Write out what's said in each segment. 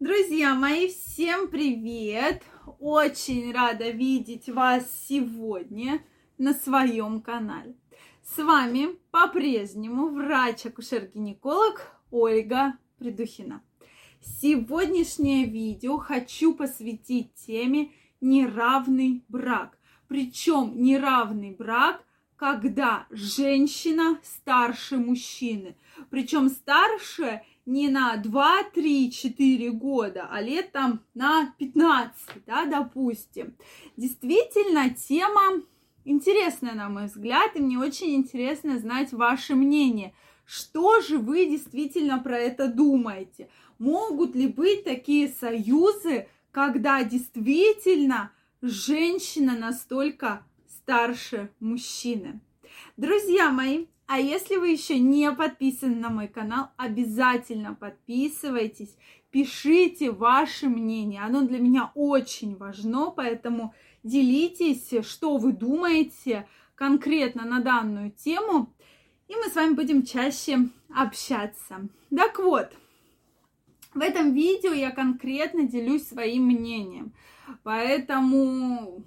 Друзья мои, всем привет! Очень рада видеть вас сегодня на своем канале. С вами по-прежнему врач-акушер-гинеколог Ольга Придухина. Сегодняшнее видео хочу посвятить теме неравный брак. Причем неравный брак, когда женщина старше мужчины. Причем старше не на 2, 3, 4 года, а лет там на 15, да, допустим. Действительно, тема интересная, на мой взгляд, и мне очень интересно знать ваше мнение. Что же вы действительно про это думаете? Могут ли быть такие союзы, когда действительно женщина настолько старше мужчины? Друзья мои, а если вы еще не подписаны на мой канал, обязательно подписывайтесь, пишите ваше мнение. Оно для меня очень важно, поэтому делитесь, что вы думаете конкретно на данную тему, и мы с вами будем чаще общаться. Так вот, в этом видео я конкретно делюсь своим мнением, поэтому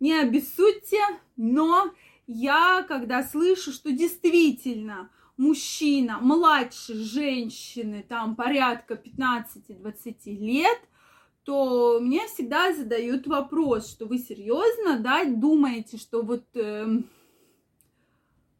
не обессудьте, но я, когда слышу, что действительно мужчина младше женщины, там порядка 15-20 лет, то мне всегда задают вопрос, что вы серьезно, да, думаете, что вот э,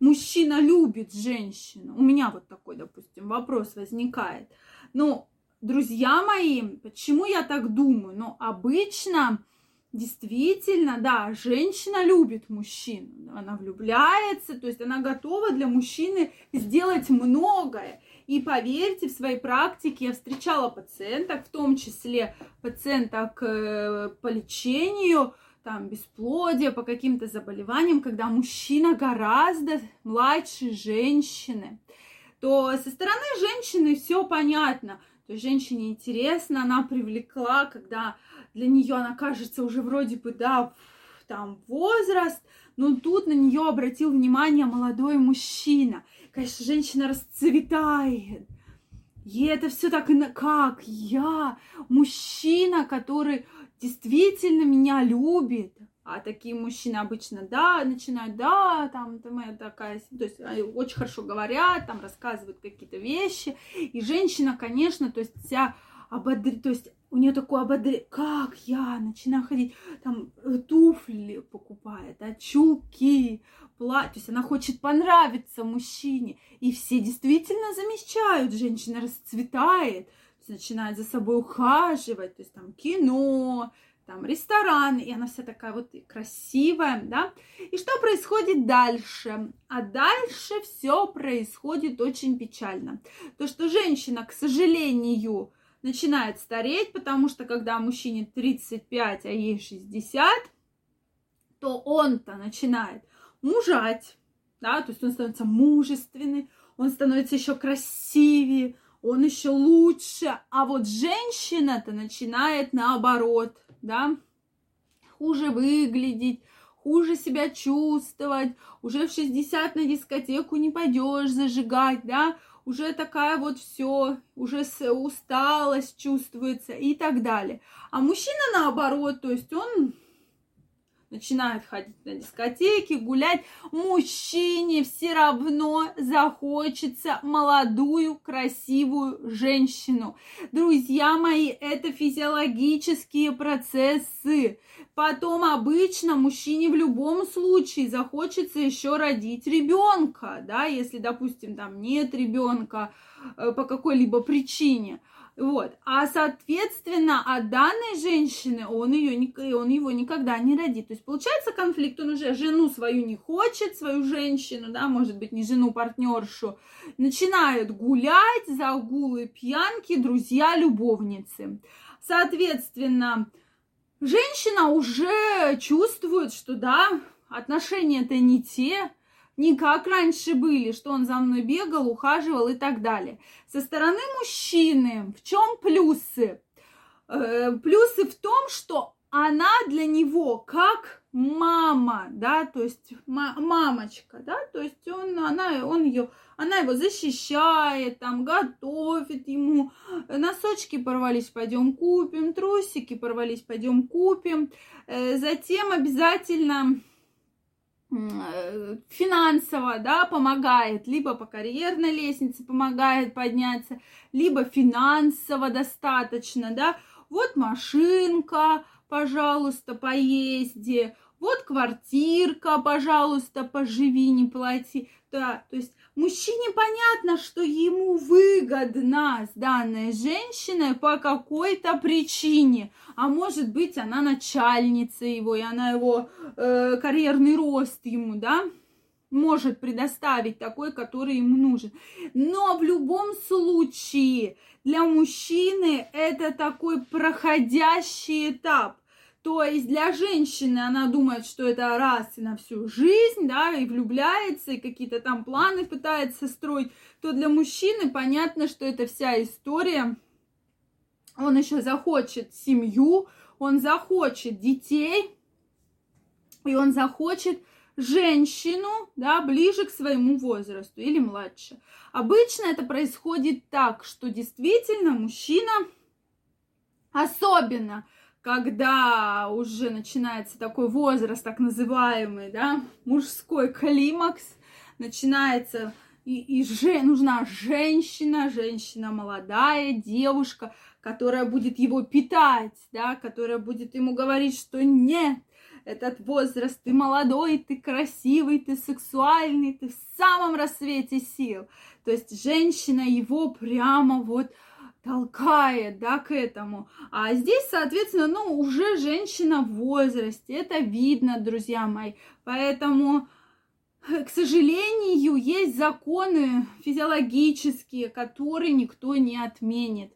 мужчина любит женщину. У меня вот такой, допустим, вопрос возникает. Ну, друзья мои, почему я так думаю? Ну, обычно действительно, да, женщина любит мужчину, она влюбляется, то есть она готова для мужчины сделать многое. И поверьте, в своей практике я встречала пациенток, в том числе пациенток э, по лечению, там, бесплодия, по каким-то заболеваниям, когда мужчина гораздо младше женщины, то со стороны женщины все понятно. То есть женщине интересно, она привлекла, когда для нее она кажется уже вроде бы, да, там возраст, но тут на нее обратил внимание молодой мужчина. Конечно, женщина расцветает. И это все так, как я, мужчина, который действительно меня любит. А такие мужчины обычно, да, начинают, да, там, там моя такая, то есть очень хорошо говорят, там рассказывают какие-то вещи. И женщина, конечно, то есть вся ободри, то есть у нее такое ободрение, как я начинаю ходить, там э, туфли покупает, а чулки, платье, то есть она хочет понравиться мужчине, и все действительно замечают, женщина расцветает, начинает за собой ухаживать, то есть там кино, там ресторан, и она вся такая вот красивая, да. И что происходит дальше? А дальше все происходит очень печально. То, что женщина, к сожалению, начинает стареть, потому что когда мужчине 35, а ей 60, то он-то начинает мужать, да, то есть он становится мужественный, он становится еще красивее, он еще лучше, а вот женщина-то начинает наоборот, да, хуже выглядеть, хуже себя чувствовать, уже в 60 на дискотеку не пойдешь зажигать, да, уже такая вот все, уже усталость чувствуется и так далее. А мужчина наоборот, то есть он начинает ходить на дискотеки, гулять, мужчине все равно захочется молодую, красивую женщину. Друзья мои, это физиологические процессы. Потом обычно мужчине в любом случае захочется еще родить ребенка, да, если, допустим, там нет ребенка э, по какой-либо причине. Вот. А, соответственно, от данной женщины он, ее, он его никогда не родит. То есть получается конфликт, он уже жену свою не хочет, свою женщину, да, может быть, не жену, партнершу, начинают гулять, загулы, пьянки, друзья, любовницы. Соответственно, женщина уже чувствует, что да, отношения-то не те, не как раньше были, что он за мной бегал, ухаживал и так далее. Со стороны мужчины в чем плюсы? Э, плюсы в том, что она для него как мама, да, то есть мамочка, да, то есть он, она, он ее, она его защищает, там, готовит ему, носочки порвались, пойдем купим, трусики порвались, пойдем купим, э, затем обязательно финансово, да, помогает, либо по карьерной лестнице помогает подняться, либо финансово достаточно, да, вот машинка, пожалуйста, поезди, вот квартирка, пожалуйста, поживи, не плати. Да, то есть мужчине понятно, что ему выгодна данная женщина по какой-то причине. А может быть, она начальница его, и она его э, карьерный рост ему, да, может предоставить такой, который ему нужен. Но в любом случае для мужчины это такой проходящий этап. То есть для женщины она думает, что это раз и на всю жизнь, да, и влюбляется, и какие-то там планы пытается строить, то для мужчины понятно, что это вся история. Он еще захочет семью, он захочет детей, и он захочет женщину, да, ближе к своему возрасту или младше. Обычно это происходит так, что действительно мужчина, особенно когда уже начинается такой возраст, так называемый, да, мужской климакс, начинается и, и же, нужна женщина, женщина молодая, девушка, которая будет его питать, да, которая будет ему говорить, что нет, этот возраст, ты молодой, ты красивый, ты сексуальный, ты в самом рассвете сил. То есть женщина его прямо вот толкает, да, к этому. А здесь, соответственно, ну, уже женщина в возрасте, это видно, друзья мои. Поэтому, к сожалению, есть законы физиологические, которые никто не отменит.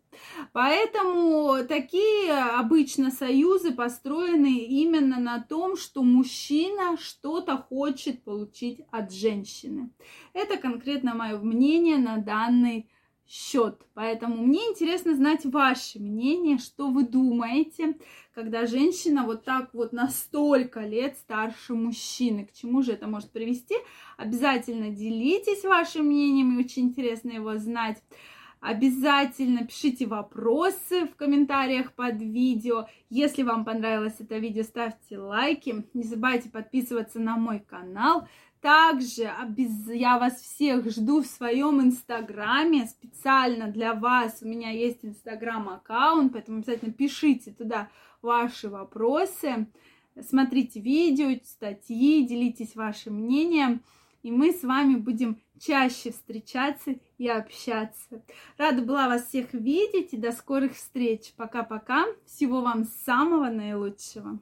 Поэтому такие обычно союзы построены именно на том, что мужчина что-то хочет получить от женщины. Это конкретно мое мнение на данный счет. Поэтому мне интересно знать ваше мнение, что вы думаете, когда женщина вот так вот на столько лет старше мужчины. К чему же это может привести? Обязательно делитесь вашим мнением, и очень интересно его знать. Обязательно пишите вопросы в комментариях под видео. Если вам понравилось это видео, ставьте лайки. Не забывайте подписываться на мой канал. Также я вас всех жду в своем инстаграме. Специально для вас у меня есть инстаграм-аккаунт, поэтому обязательно пишите туда ваши вопросы. Смотрите видео, статьи, делитесь вашим мнением. И мы с вами будем чаще встречаться и общаться. Рада была вас всех видеть и до скорых встреч. Пока-пока. Всего вам самого наилучшего.